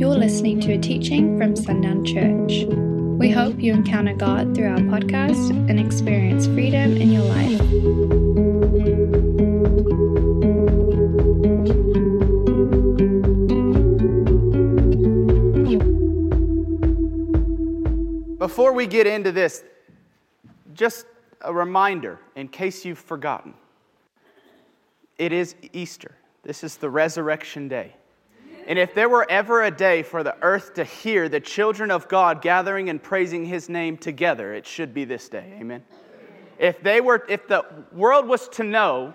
You're listening to a teaching from Sundown Church. We hope you encounter God through our podcast and experience freedom in your life. Before we get into this, just a reminder in case you've forgotten. It is Easter. This is the resurrection day. And if there were ever a day for the earth to hear the children of God gathering and praising his name together, it should be this day. Amen. If they were if the world was to know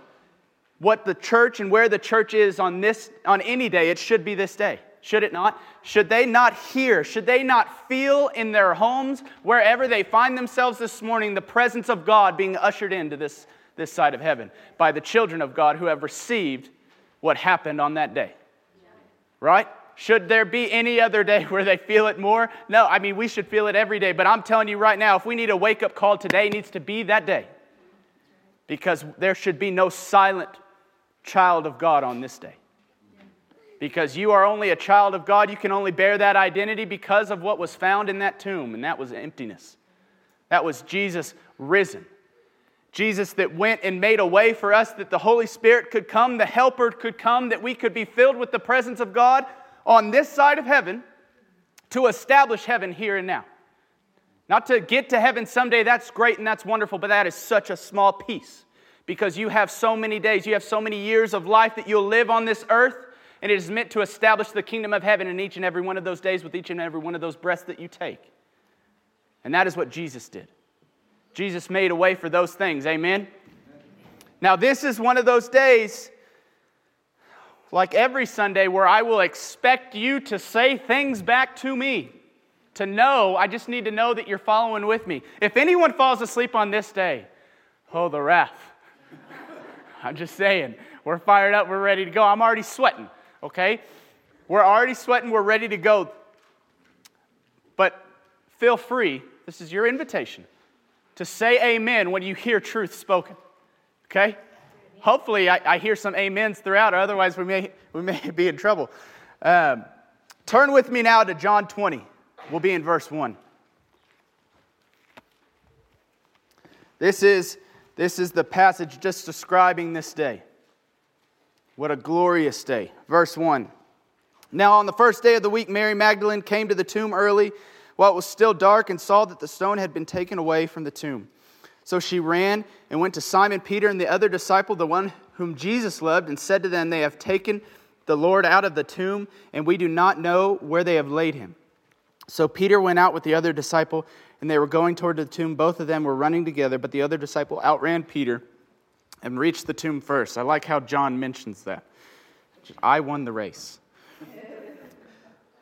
what the church and where the church is on this on any day, it should be this day. Should it not? Should they not hear? Should they not feel in their homes, wherever they find themselves this morning, the presence of God being ushered into this, this side of heaven by the children of God who have received what happened on that day? Right? Should there be any other day where they feel it more? No, I mean, we should feel it every day. But I'm telling you right now, if we need a wake up call today, it needs to be that day. Because there should be no silent child of God on this day because you are only a child of God. You can only bear that identity because of what was found in that tomb, and that was emptiness. That was Jesus risen. Jesus that went and made a way for us that the Holy Spirit could come, the Helper could come, that we could be filled with the presence of God on this side of heaven to establish heaven here and now. Not to get to heaven someday, that's great and that's wonderful, but that is such a small piece because you have so many days, you have so many years of life that you'll live on this earth and it is meant to establish the kingdom of heaven in each and every one of those days with each and every one of those breaths that you take. And that is what Jesus did. Jesus made a way for those things. Amen? Now, this is one of those days, like every Sunday, where I will expect you to say things back to me. To know, I just need to know that you're following with me. If anyone falls asleep on this day, oh, the wrath. I'm just saying, we're fired up, we're ready to go. I'm already sweating okay? We're already sweating, we're ready to go. But feel free, this is your invitation, to say amen when you hear truth spoken, okay? Hopefully, I, I hear some amens throughout, or otherwise, we may, we may be in trouble. Um, turn with me now to John 20. We'll be in verse 1. This is, this is the passage just describing this day. What a glorious day. Verse 1. Now, on the first day of the week, Mary Magdalene came to the tomb early while it was still dark and saw that the stone had been taken away from the tomb. So she ran and went to Simon Peter and the other disciple, the one whom Jesus loved, and said to them, They have taken the Lord out of the tomb, and we do not know where they have laid him. So Peter went out with the other disciple, and they were going toward the tomb. Both of them were running together, but the other disciple outran Peter and reached the tomb first. I like how John mentions that. I won the race.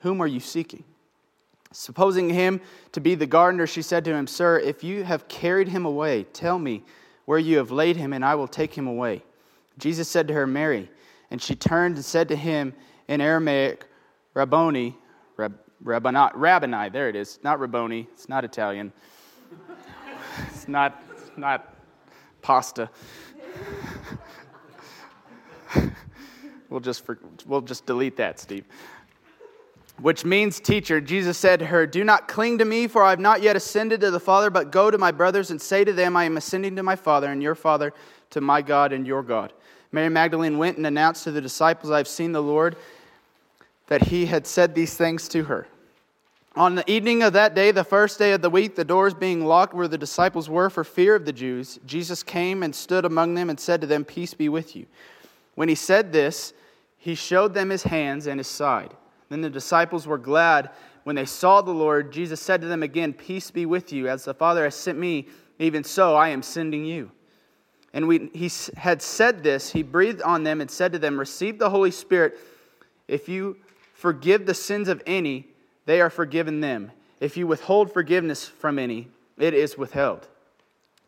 Whom are you seeking? Supposing him to be the gardener, she said to him, Sir, if you have carried him away, tell me where you have laid him, and I will take him away. Jesus said to her, Mary. And she turned and said to him in Aramaic, Rabboni, Rab, Rabboni, there it is, not Rabboni, it's not Italian. it's not, it's not pasta. we'll, just we'll just delete that, Steve. Which means, teacher, Jesus said to her, Do not cling to me, for I have not yet ascended to the Father, but go to my brothers and say to them, I am ascending to my Father and your Father, to my God and your God. Mary Magdalene went and announced to the disciples, I have seen the Lord, that he had said these things to her. On the evening of that day, the first day of the week, the doors being locked where the disciples were for fear of the Jews, Jesus came and stood among them and said to them, Peace be with you. When he said this, he showed them his hands and his side. Then the disciples were glad when they saw the Lord. Jesus said to them again, Peace be with you. As the Father has sent me, even so I am sending you. And he had said this, he breathed on them and said to them, Receive the Holy Spirit. If you forgive the sins of any, they are forgiven them. If you withhold forgiveness from any, it is withheld.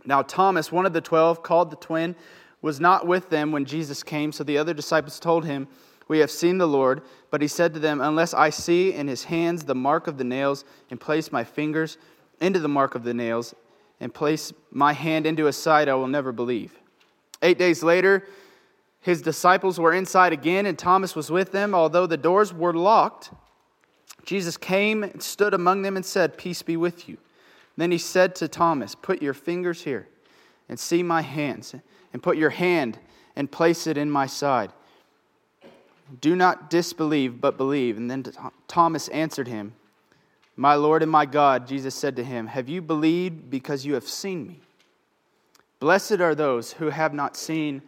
Now, Thomas, one of the twelve, called the twin, was not with them when Jesus came, so the other disciples told him, We have seen the Lord. But he said to them, Unless I see in his hands the mark of the nails, and place my fingers into the mark of the nails, and place my hand into his side, I will never believe. Eight days later, his disciples were inside again, and Thomas was with them. Although the doors were locked, Jesus came and stood among them and said, Peace be with you. Then he said to Thomas, Put your fingers here and see my hands, and put your hand and place it in my side. Do not disbelieve, but believe. And then Thomas answered him, My Lord and my God, Jesus said to him, Have you believed because you have seen me? Blessed are those who have not seen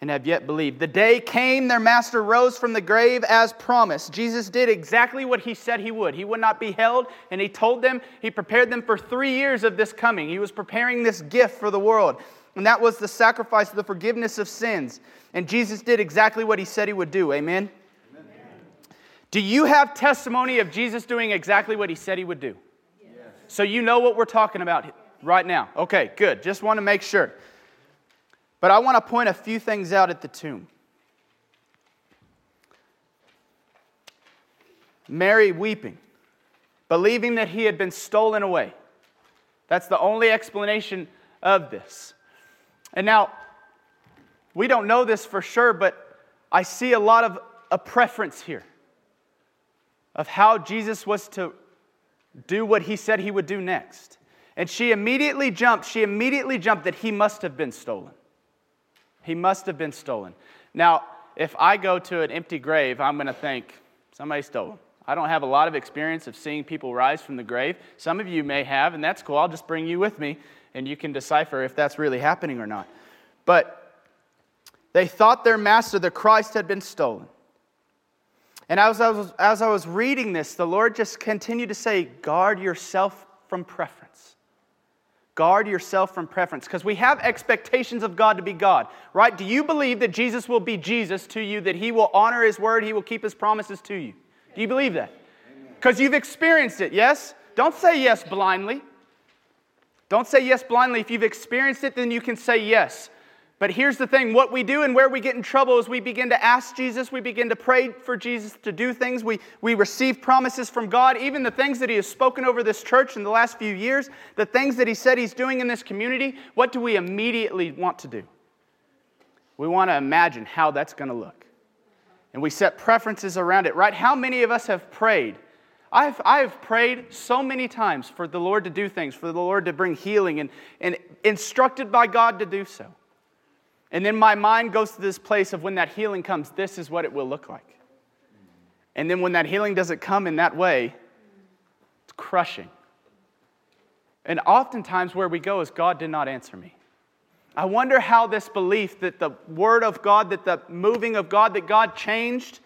and have yet believed. The day came, their master rose from the grave as promised. Jesus did exactly what he said he would. He would not be held, and he told them, he prepared them for three years of this coming. He was preparing this gift for the world, and that was the sacrifice of the forgiveness of sins. And Jesus did exactly what he said he would do. Amen? Amen. Do you have testimony of Jesus doing exactly what he said he would do? Yes. So you know what we're talking about right now. Okay, good. Just want to make sure. But I want to point a few things out at the tomb. Mary weeping, believing that he had been stolen away. That's the only explanation of this. And now, we don't know this for sure, but I see a lot of a preference here of how Jesus was to do what he said he would do next. And she immediately jumped, she immediately jumped that he must have been stolen. He must have been stolen. Now, if I go to an empty grave, I'm going to think, somebody stole him. I don't have a lot of experience of seeing people rise from the grave. Some of you may have, and that's cool. I'll just bring you with me, and you can decipher if that's really happening or not. But they thought their master, the Christ, had been stolen. And as I was, as I was reading this, the Lord just continued to say, guard yourself from preference. Guard yourself from preference because we have expectations of God to be God, right? Do you believe that Jesus will be Jesus to you, that he will honor his word, he will keep his promises to you? Do you believe that? Because you've experienced it, yes? Don't say yes blindly. Don't say yes blindly. If you've experienced it, then you can say yes. But here's the thing what we do and where we get in trouble is we begin to ask Jesus, we begin to pray for Jesus to do things, we, we receive promises from God, even the things that He has spoken over this church in the last few years, the things that He said He's doing in this community. What do we immediately want to do? We want to imagine how that's going to look. And we set preferences around it, right? How many of us have prayed? I've, I've prayed so many times for the Lord to do things, for the Lord to bring healing, and, and instructed by God to do so. And then my mind goes to this place of when that healing comes, this is what it will look like. And then when that healing doesn't come in that way, it's crushing. And oftentimes where we go is God did not answer me. I wonder how this belief that the word of God, that the moving of God, that God changed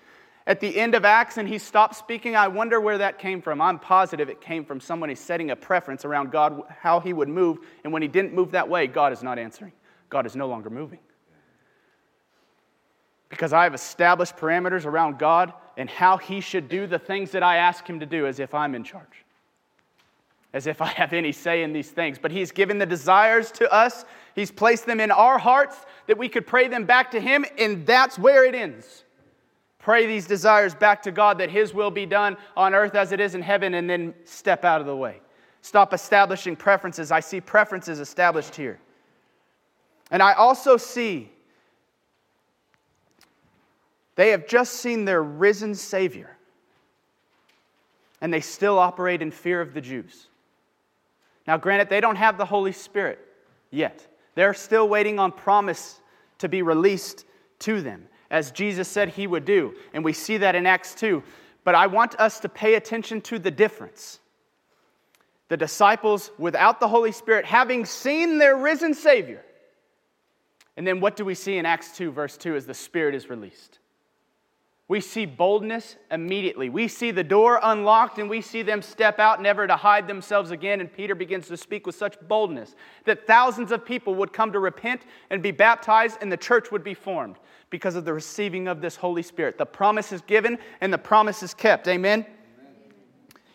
at the end of Acts and he stopped speaking, I wonder where that came from. I'm positive it came from somebody setting a preference around God, how he would move. And when he didn't move that way, God is not answering. God is no longer moving because I have established parameters around God and how He should do the things that I ask Him to do as if I'm in charge, as if I have any say in these things. But He's given the desires to us, He's placed them in our hearts that we could pray them back to Him, and that's where it ends. Pray these desires back to God that His will be done on earth as it is in heaven, and then step out of the way. Stop establishing preferences. I see preferences established here. And I also see they have just seen their risen Savior, and they still operate in fear of the Jews. Now, granted, they don't have the Holy Spirit yet. They're still waiting on promise to be released to them, as Jesus said he would do. And we see that in Acts 2. But I want us to pay attention to the difference. The disciples, without the Holy Spirit, having seen their risen Savior. And then what do we see in Acts 2, verse 2, as the Spirit is released? We see boldness immediately. We see the door unlocked and we see them step out, never to hide themselves again. And Peter begins to speak with such boldness that thousands of people would come to repent and be baptized, and the church would be formed because of the receiving of this Holy Spirit. The promise is given and the promise is kept. Amen?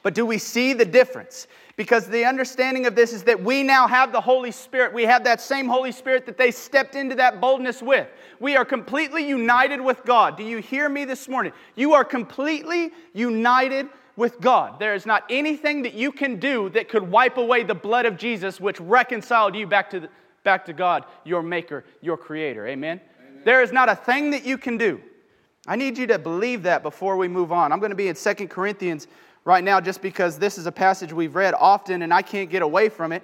But do we see the difference? Because the understanding of this is that we now have the Holy Spirit. We have that same Holy Spirit that they stepped into that boldness with. We are completely united with God. Do you hear me this morning? You are completely united with God. There is not anything that you can do that could wipe away the blood of Jesus, which reconciled you back to, the, back to God, your Maker, your Creator. Amen? Amen? There is not a thing that you can do. I need you to believe that before we move on. I'm going to be in 2 Corinthians right now just because this is a passage we've read often and I can't get away from it.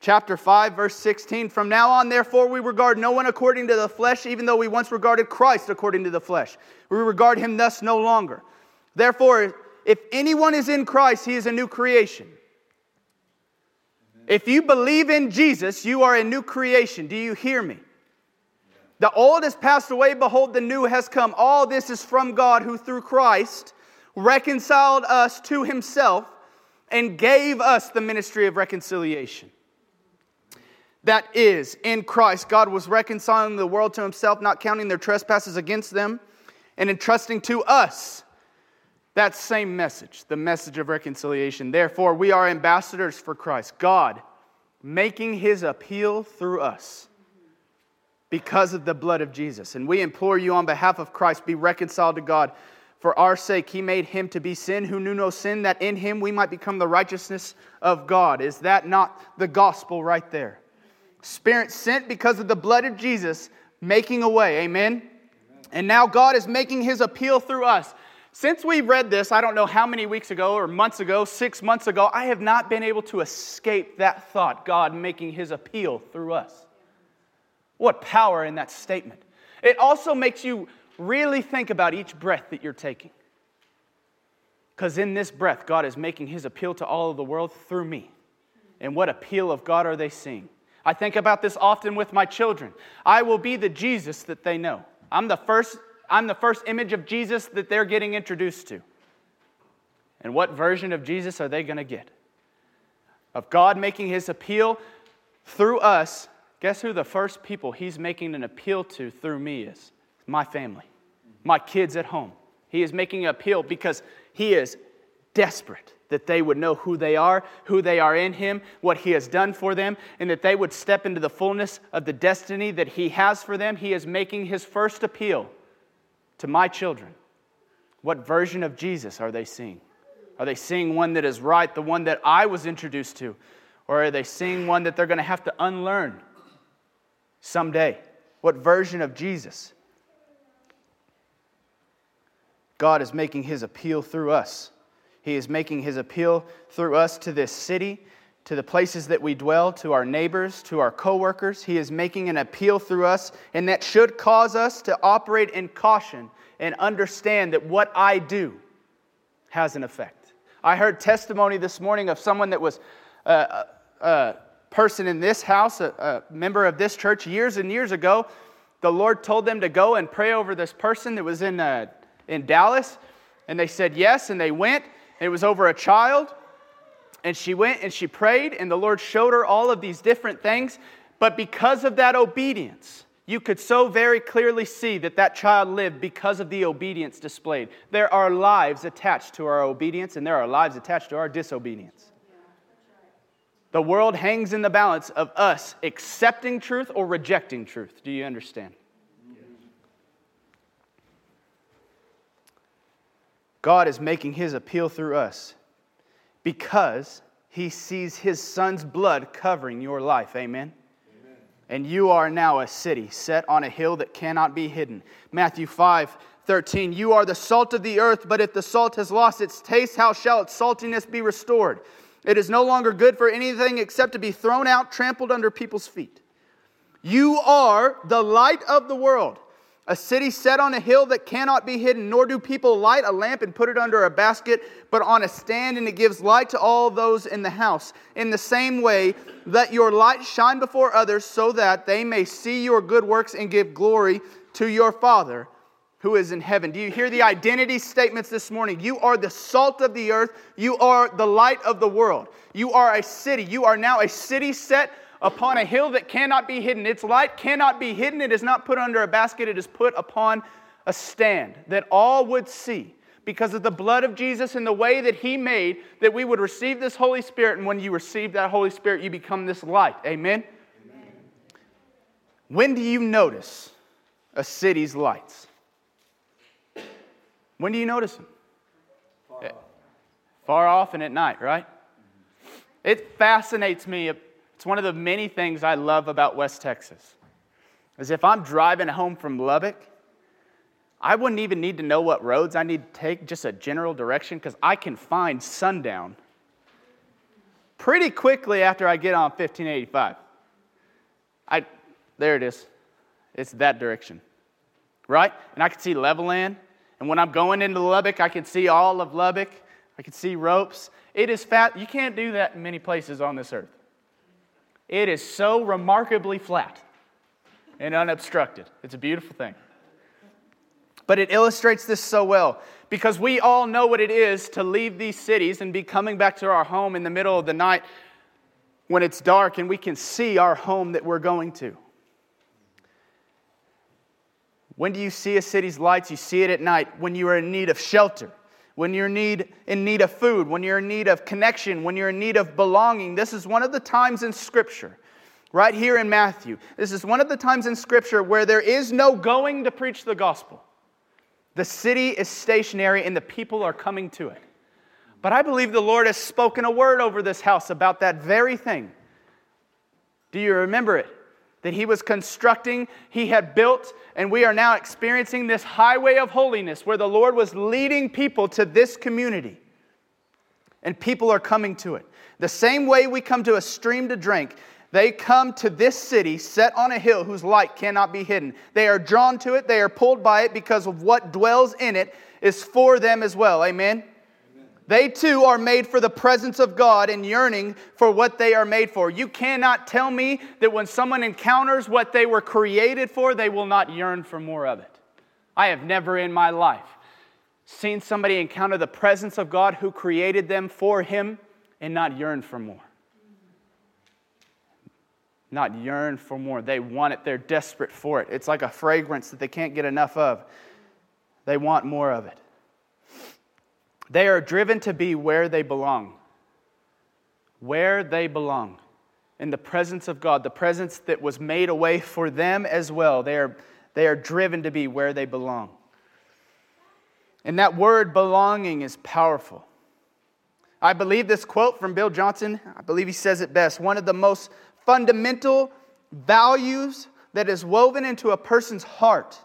Chapter 5, verse 16 From now on, therefore, we regard no one according to the flesh, even though we once regarded Christ according to the flesh. We regard him thus no longer. Therefore, if anyone is in Christ, he is a new creation. If you believe in Jesus, you are a new creation. Do you hear me? The old has passed away, behold, the new has come. All this is from God, who through Christ reconciled us to himself, and gave us the ministry of reconciliation. That is, in Christ, God was reconciling the world to himself, not counting their trespasses against them, and entrusting to us that same message, the message of reconciliation. Therefore, we are ambassadors for Christ, God making his appeal through us because of the blood of Jesus. And we implore you on behalf of Christ, be reconciled to God. For our sake, he made him to be sin who knew no sin, that in him we might become the righteousness of God. Is that not the gospel right there? Spirit sent because of the blood of Jesus, making a way. Amen? Amen? And now God is making his appeal through us. Since we read this, I don't know how many weeks ago or months ago, six months ago, I have not been able to escape that thought God making his appeal through us. What power in that statement. It also makes you really think about each breath that you're taking. Because in this breath, God is making his appeal to all of the world through me. And what appeal of God are they seeing? I think about this often with my children. I will be the Jesus that they know. I'm the first, I'm the first image of Jesus that they're getting introduced to. And what version of Jesus are they going to get? Of God making his appeal through us, guess who the first people he's making an appeal to through me is? My family my kids at home. He is making an appeal because he is desperate that they would know who they are, who they are in him, what he has done for them, and that they would step into the fullness of the destiny that he has for them. He is making his first appeal to my children. What version of Jesus are they seeing? Are they seeing one that is right, the one that I was introduced to? Or are they seeing one that they're going to have to unlearn someday? What version of Jesus? God is making his appeal through us. He is making his appeal through us to this city, to the places that we dwell, to our neighbors, to our coworkers. He is making an appeal through us, and that should cause us to operate in caution and understand that what I do has an effect. I heard testimony this morning of someone that was a, a, a person in this house, a, a member of this church, years and years ago. The Lord told them to go and pray over this person that was in a in Dallas? And they said yes, and they went. And it was over a child. And she went and she prayed, and the Lord showed her all of these different things. But because of that obedience, you could so very clearly see that that child lived because of the obedience displayed. There are lives attached to our obedience, and there are lives attached to our disobedience. The world hangs in the balance of us accepting truth or rejecting truth. Do you understand? God is making his appeal through us because he sees his son's blood covering your life. Amen. Amen. And you are now a city set on a hill that cannot be hidden. Matthew 5 13. You are the salt of the earth, but if the salt has lost its taste, how shall its saltiness be restored? It is no longer good for anything except to be thrown out, trampled under people's feet. You are the light of the world. A city set on a hill that cannot be hidden, nor do people light a lamp and put it under a basket, but on a stand, and it gives light to all those in the house. In the same way, let your light shine before others, so that they may see your good works and give glory to your Father who is in heaven. Do you hear the identity statements this morning? You are the salt of the earth, you are the light of the world. You are a city. You are now a city set upon a hill that cannot be hidden. Its light cannot be hidden. It is not put under a basket, it is put upon a stand that all would see because of the blood of Jesus and the way that He made that we would receive this Holy Spirit. And when you receive that Holy Spirit, you become this light. Amen? Amen. When do you notice a city's lights? When do you notice them? Far off, Far off and at night, right? It fascinates me it's one of the many things I love about West Texas. Is if I'm driving home from Lubbock, I wouldn't even need to know what roads I need to take, just a general direction, because I can find sundown pretty quickly after I get on 1585. I, there it is. It's that direction, right? And I can see Levelland. And when I'm going into Lubbock, I can see all of Lubbock. I can see ropes. It is fat. You can't do that in many places on this earth. It is so remarkably flat and unobstructed. It's a beautiful thing. But it illustrates this so well because we all know what it is to leave these cities and be coming back to our home in the middle of the night when it's dark and we can see our home that we're going to. When do you see a city's lights? You see it at night when you are in need of shelter when you're need, in need of food, when you're in need of connection, when you're in need of belonging. This is one of the times in Scripture, right here in Matthew. This is one of the times in Scripture where there is no going to preach the gospel. The city is stationary and the people are coming to it. But I believe the Lord has spoken a word over this house about that very thing. Do you remember it? That he was constructing, he had built, and we are now experiencing this highway of holiness where the Lord was leading people to this community. And people are coming to it. The same way we come to a stream to drink, they come to this city set on a hill whose light cannot be hidden. They are drawn to it, they are pulled by it because of what dwells in it is for them as well. Amen. They too are made for the presence of God and yearning for what they are made for. You cannot tell me that when someone encounters what they were created for, they will not yearn for more of it. I have never in my life seen somebody encounter the presence of God who created them for Him and not yearn for more. Not yearn for more. They want it, they're desperate for it. It's like a fragrance that they can't get enough of. They want more of it. They are driven to be where they belong. Where they belong. In the presence of God, the presence that was made a way for them as well. They are, they are driven to be where they belong. And that word belonging is powerful. I believe this quote from Bill Johnson, I believe he says it best. One of the most fundamental values that is woven into a person's heart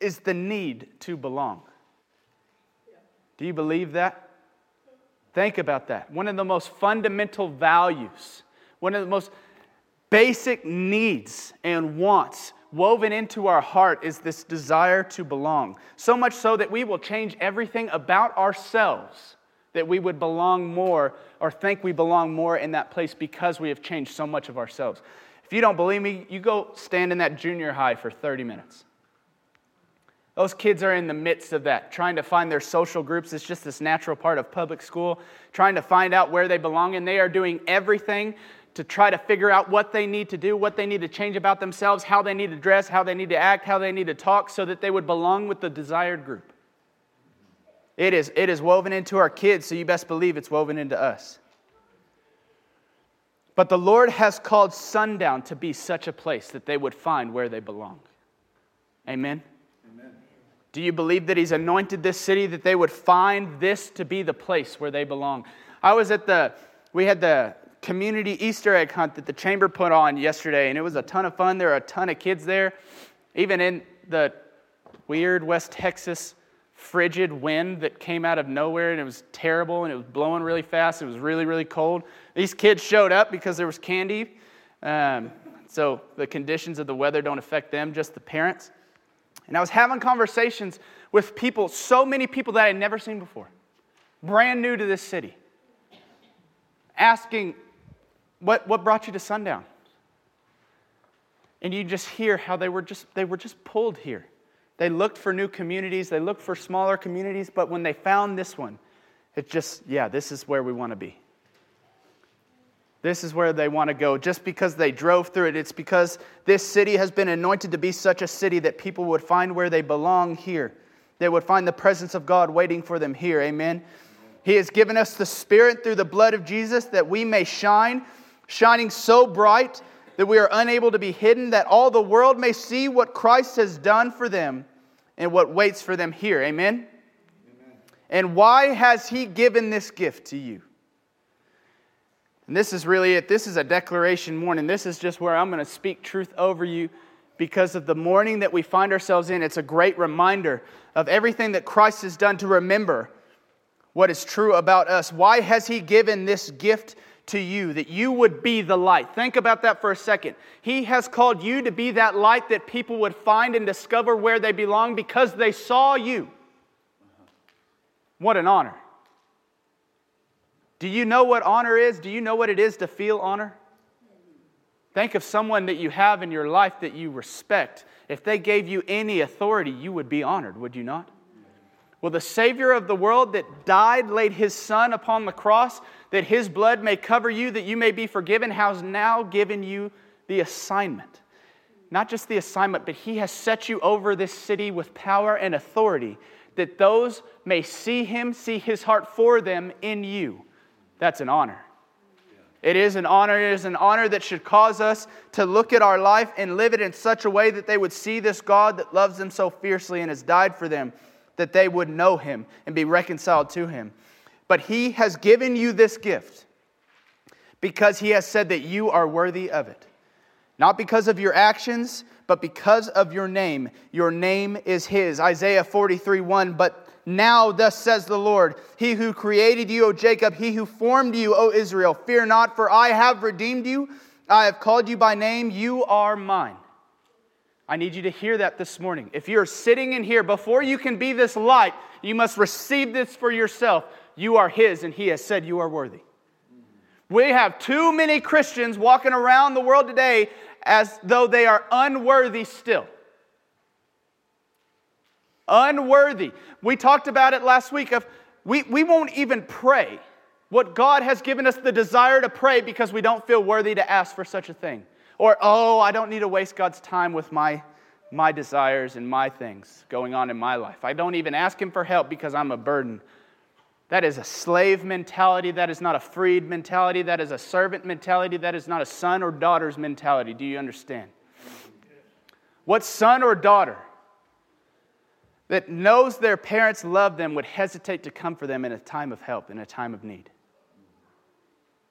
is the need to belong. Do you believe that? Think about that. One of the most fundamental values, one of the most basic needs and wants woven into our heart is this desire to belong. So much so that we will change everything about ourselves that we would belong more or think we belong more in that place because we have changed so much of ourselves. If you don't believe me, you go stand in that junior high for 30 minutes. Those kids are in the midst of that, trying to find their social groups. It's just this natural part of public school, trying to find out where they belong, and they are doing everything to try to figure out what they need to do, what they need to change about themselves, how they need to dress, how they need to act, how they need to talk, so that they would belong with the desired group. It is, it is woven into our kids, so you best believe it's woven into us. But the Lord has called sundown to be such a place that they would find where they belong. Amen. Do you believe that He's anointed this city, that they would find this to be the place where they belong? I was at the, we had the community Easter egg hunt that the chamber put on yesterday, and it was a ton of fun. There were a ton of kids there. Even in the weird West Texas frigid wind that came out of nowhere, and it was terrible, and it was blowing really fast. It was really, really cold. These kids showed up because there was candy. Um, so the conditions of the weather don't affect them, just the parents. And I was having conversations with people, so many people that I had never seen before, brand new to this city, asking, What, what brought you to sundown? And you just hear how they were just, they were just pulled here. They looked for new communities, they looked for smaller communities, but when they found this one, it just, yeah, this is where we want to be. This is where they want to go. Just because they drove through it, it's because this city has been anointed to be such a city that people would find where they belong here. They would find the presence of God waiting for them here. Amen. He has given us the Spirit through the blood of Jesus that we may shine, shining so bright that we are unable to be hidden, that all the world may see what Christ has done for them and what waits for them here. Amen? Amen. And why has He given this gift to you? And this is really it. This is a declaration morning. This is just where I'm going to speak truth over you because of the morning that we find ourselves in. It's a great reminder of everything that Christ has done to remember what is true about us. Why has He given this gift to you, that you would be the light. Think about that for a second. He has called you to be that light that people would find and discover where they belong because they saw you. What an honor. Do you know what honor is? Do you know what it is to feel honor? Think of someone that you have in your life that you respect. If they gave you any authority, you would be honored, would you not? Well, the Savior of the world that died, laid his Son upon the cross, that his blood may cover you, that you may be forgiven, has now given you the assignment. Not just the assignment, but he has set you over this city with power and authority, that those may see him, see his heart for them in you. That's an honor. It is an honor. It is an honor that should cause us to look at our life and live it in such a way that they would see this God that loves them so fiercely and has died for them, that they would know him and be reconciled to him. But he has given you this gift because he has said that you are worthy of it. Not because of your actions, but because of your name. Your name is his. Isaiah 43 1. But now, thus says the Lord, He who created you, O Jacob, He who formed you, O Israel, fear not, for I have redeemed you. I have called you by name. You are mine. I need you to hear that this morning. If you're sitting in here, before you can be this light, you must receive this for yourself. You are His, and He has said you are worthy. We have too many Christians walking around the world today as though they are unworthy still unworthy. We talked about it last week of we, we won't even pray what God has given us the desire to pray because we don't feel worthy to ask for such a thing. Or, oh, I don't need to waste God's time with my, my desires and my things going on in my life. I don't even ask Him for help because I'm a burden. That is a slave mentality. That is not a freed mentality. That is a servant mentality. That is not a son or daughter's mentality. Do you understand? What son or daughter that knows their parents love them would hesitate to come for them in a time of help, in a time of need.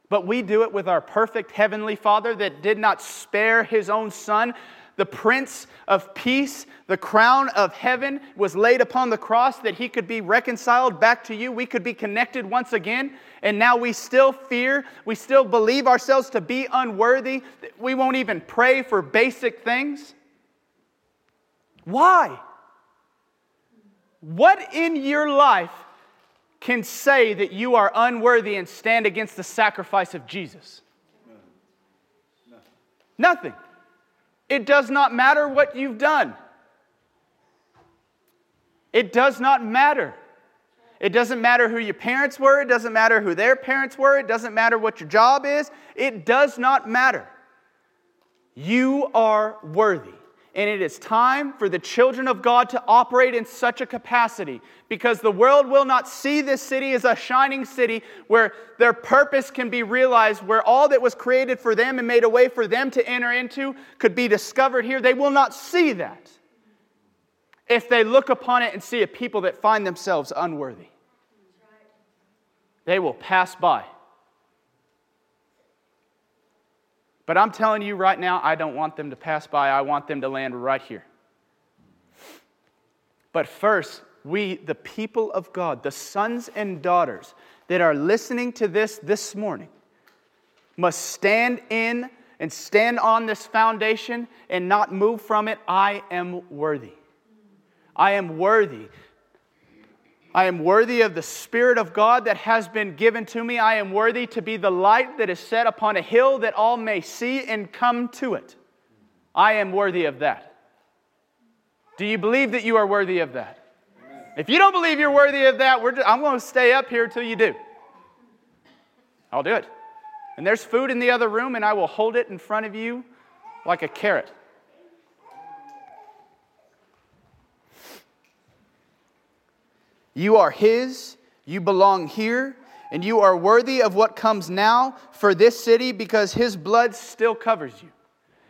But we do it with our perfect heavenly Father that did not spare his own Son. The Prince of Peace, the crown of heaven, was laid upon the cross that he could be reconciled back to you. We could be connected once again. And now we still fear, we still believe ourselves to be unworthy. We won't even pray for basic things. Why? What in your life can say that you are unworthy and stand against the sacrifice of Jesus? Nothing. It does not matter what you've done. It does not matter. It doesn't matter who your parents were. It doesn't matter who their parents were. It doesn't matter what your job is. It does not matter. You are worthy. And it is time for the children of God to operate in such a capacity because the world will not see this city as a shining city where their purpose can be realized, where all that was created for them and made a way for them to enter into could be discovered here. They will not see that if they look upon it and see a people that find themselves unworthy. They will pass by. But I'm telling you right now, I don't want them to pass by. I want them to land right here. But first, we, the people of God, the sons and daughters that are listening to this this morning, must stand in and stand on this foundation and not move from it. I am worthy. I am worthy. I am worthy of the Spirit of God that has been given to me. I am worthy to be the light that is set upon a hill that all may see and come to it. I am worthy of that. Do you believe that you are worthy of that? If you don't believe you're worthy of that, just, I'm going to stay up here until you do. I'll do it. And there's food in the other room, and I will hold it in front of you like a carrot. You are His, you belong here, and you are worthy of what comes now for this city because His blood still covers you.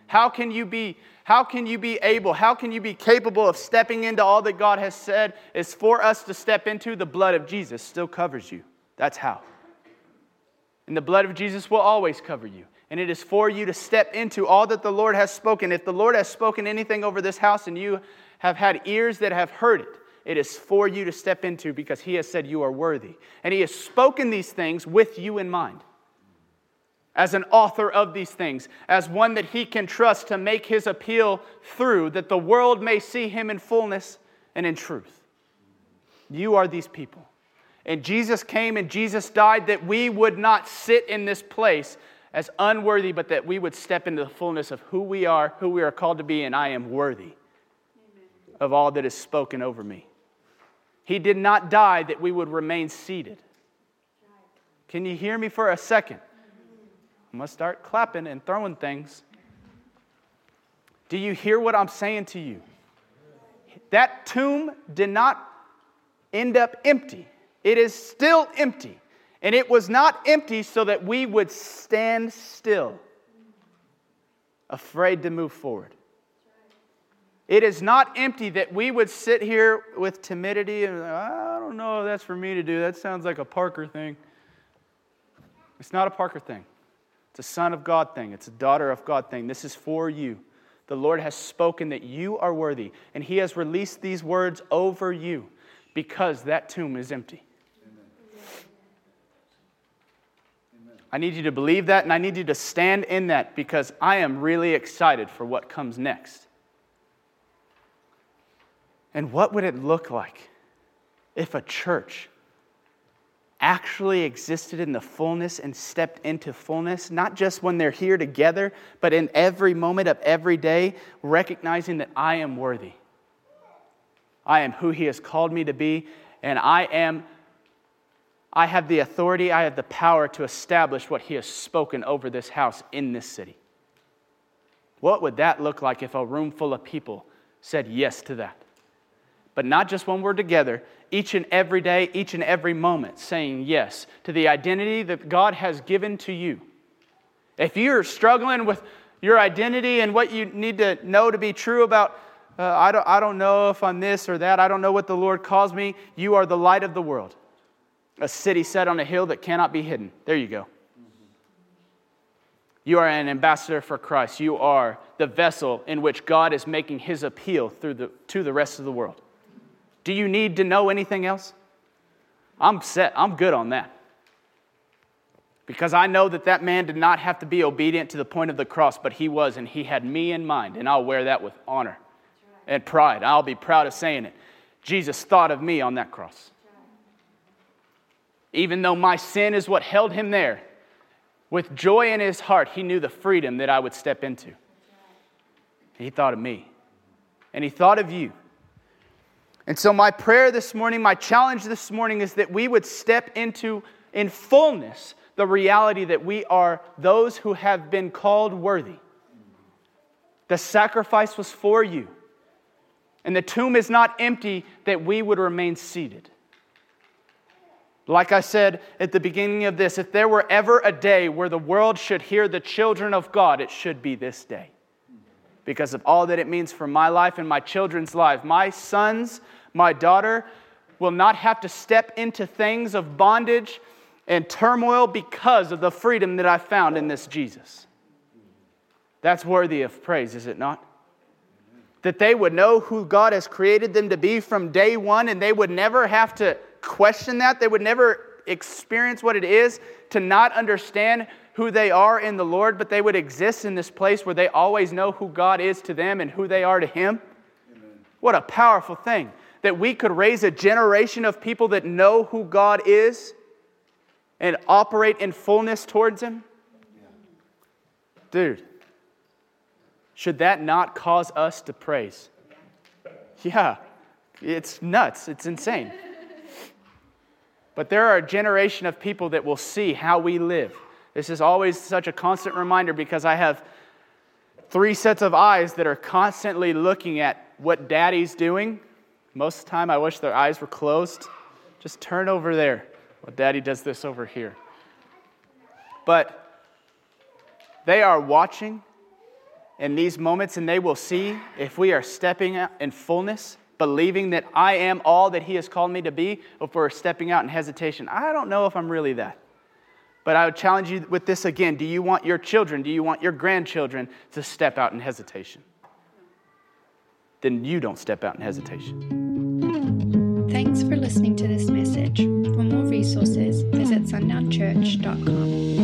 How can you be how can you be able, how can you be capable of stepping into all that God has said is for us to step into? The blood of Jesus still covers you. That's how. And the blood of Jesus will always cover you. And it is for you to step into all that the Lord has spoken. If the Lord has spoken anything over this house and you have had ears that have heard it, it is for you to step into because He has said you are worthy. And He has spoken these things with you in mind as an author of these things, as one that he can trust to make his appeal through, that the world may see him in fullness and in truth. You are these people. And Jesus came and Jesus died that we would not sit in this place as unworthy, but that we would step into the fullness of who we are, who we are called to be, and I am worthy of all that is spoken over me. He did not die that we would remain seated. Can you hear me for a second? Going to start clapping and throwing things. Do you hear what I'm saying to you? That tomb did not end up empty, it is still empty. And it was not empty so that we would stand still, afraid to move forward. It is not empty that we would sit here with timidity and, I don't know if that's for me to do. That sounds like a Parker thing. It's not a Parker thing. It's a son of God thing, it's a daughter of God thing. This is for you. The Lord has spoken that you are worthy, and He has released these words over you because that tomb is empty. I need you to believe that, and I need you to stand in that because I am really excited for what comes next. And what would it look like if a church actually existed in the fullness and stepped into fullness, not just when they're here together, but in every moment of every day, recognizing that I am worthy. I am who He has called me to be, and I am. I have the authority, I have the power to establish what He has spoken over this house in this city. What would that look like if a room full of people said yes to that? But not just when we're together, each and every day, each and every moment, saying yes to the identity that God has given to you. If you're struggling with your identity and what you need to know to be true about, uh, I, don't, I don't know if I'm this or that, I don't know what the Lord calls me, you are the light of the world. A city set on a hill that cannot be hidden. There you go. You are an ambassador for Christ. You are the vessel in which God is making his appeal through the, to the rest of the world. Do you need to know anything else? I'm set. I'm good on that. Because I know that that man did not have to be obedient to the point of the cross, but he was, and he had me in mind, and I'll wear that with honor and pride. I'll be proud of saying it. Jesus thought of me on that cross. Even though my sin is what held him there, with joy in his heart, he knew the freedom that I would step into. He thought of me, and he thought of you. And so, my prayer this morning, my challenge this morning is that we would step into, in fullness, the reality that we are those who have been called worthy. The sacrifice was for you. And the tomb is not empty that we would remain seated. Like I said at the beginning of this, if there were ever a day where the world should hear the children of God, it should be this day because of all that it means for my life and my children's life. My sons, my daughter will not have to step into things of bondage and turmoil because of the freedom that I found in this Jesus. That's worthy of praise, is it not? That they would know who God has created them to be from day one and they would never have to question that. They would never experience what it is to not understand who they are in the Lord, but they would exist in this place where they always know who God is to them and who they are to Him. Amen. What a powerful thing that we could raise a generation of people that know who God is and operate in fullness towards Him. Dude, should that not cause us to praise? Yeah, it's nuts, it's insane. But there are a generation of people that will see how we live. This is always such a constant reminder because I have three sets of eyes that are constantly looking at what daddy's doing. Most of the time, I wish their eyes were closed. Just turn over there. Well, daddy does this over here. But they are watching in these moments and they will see if we are stepping out in fullness believing that I am all that He has called me to be, if we're stepping out in hesitation. I don't know if I'm really that. But I would challenge you with this again. Do you want your children, do you want your grandchildren to step out in hesitation? Then you don't step out in hesitation. Thanks for listening to this message. For more resources, visit sundownchurch.com.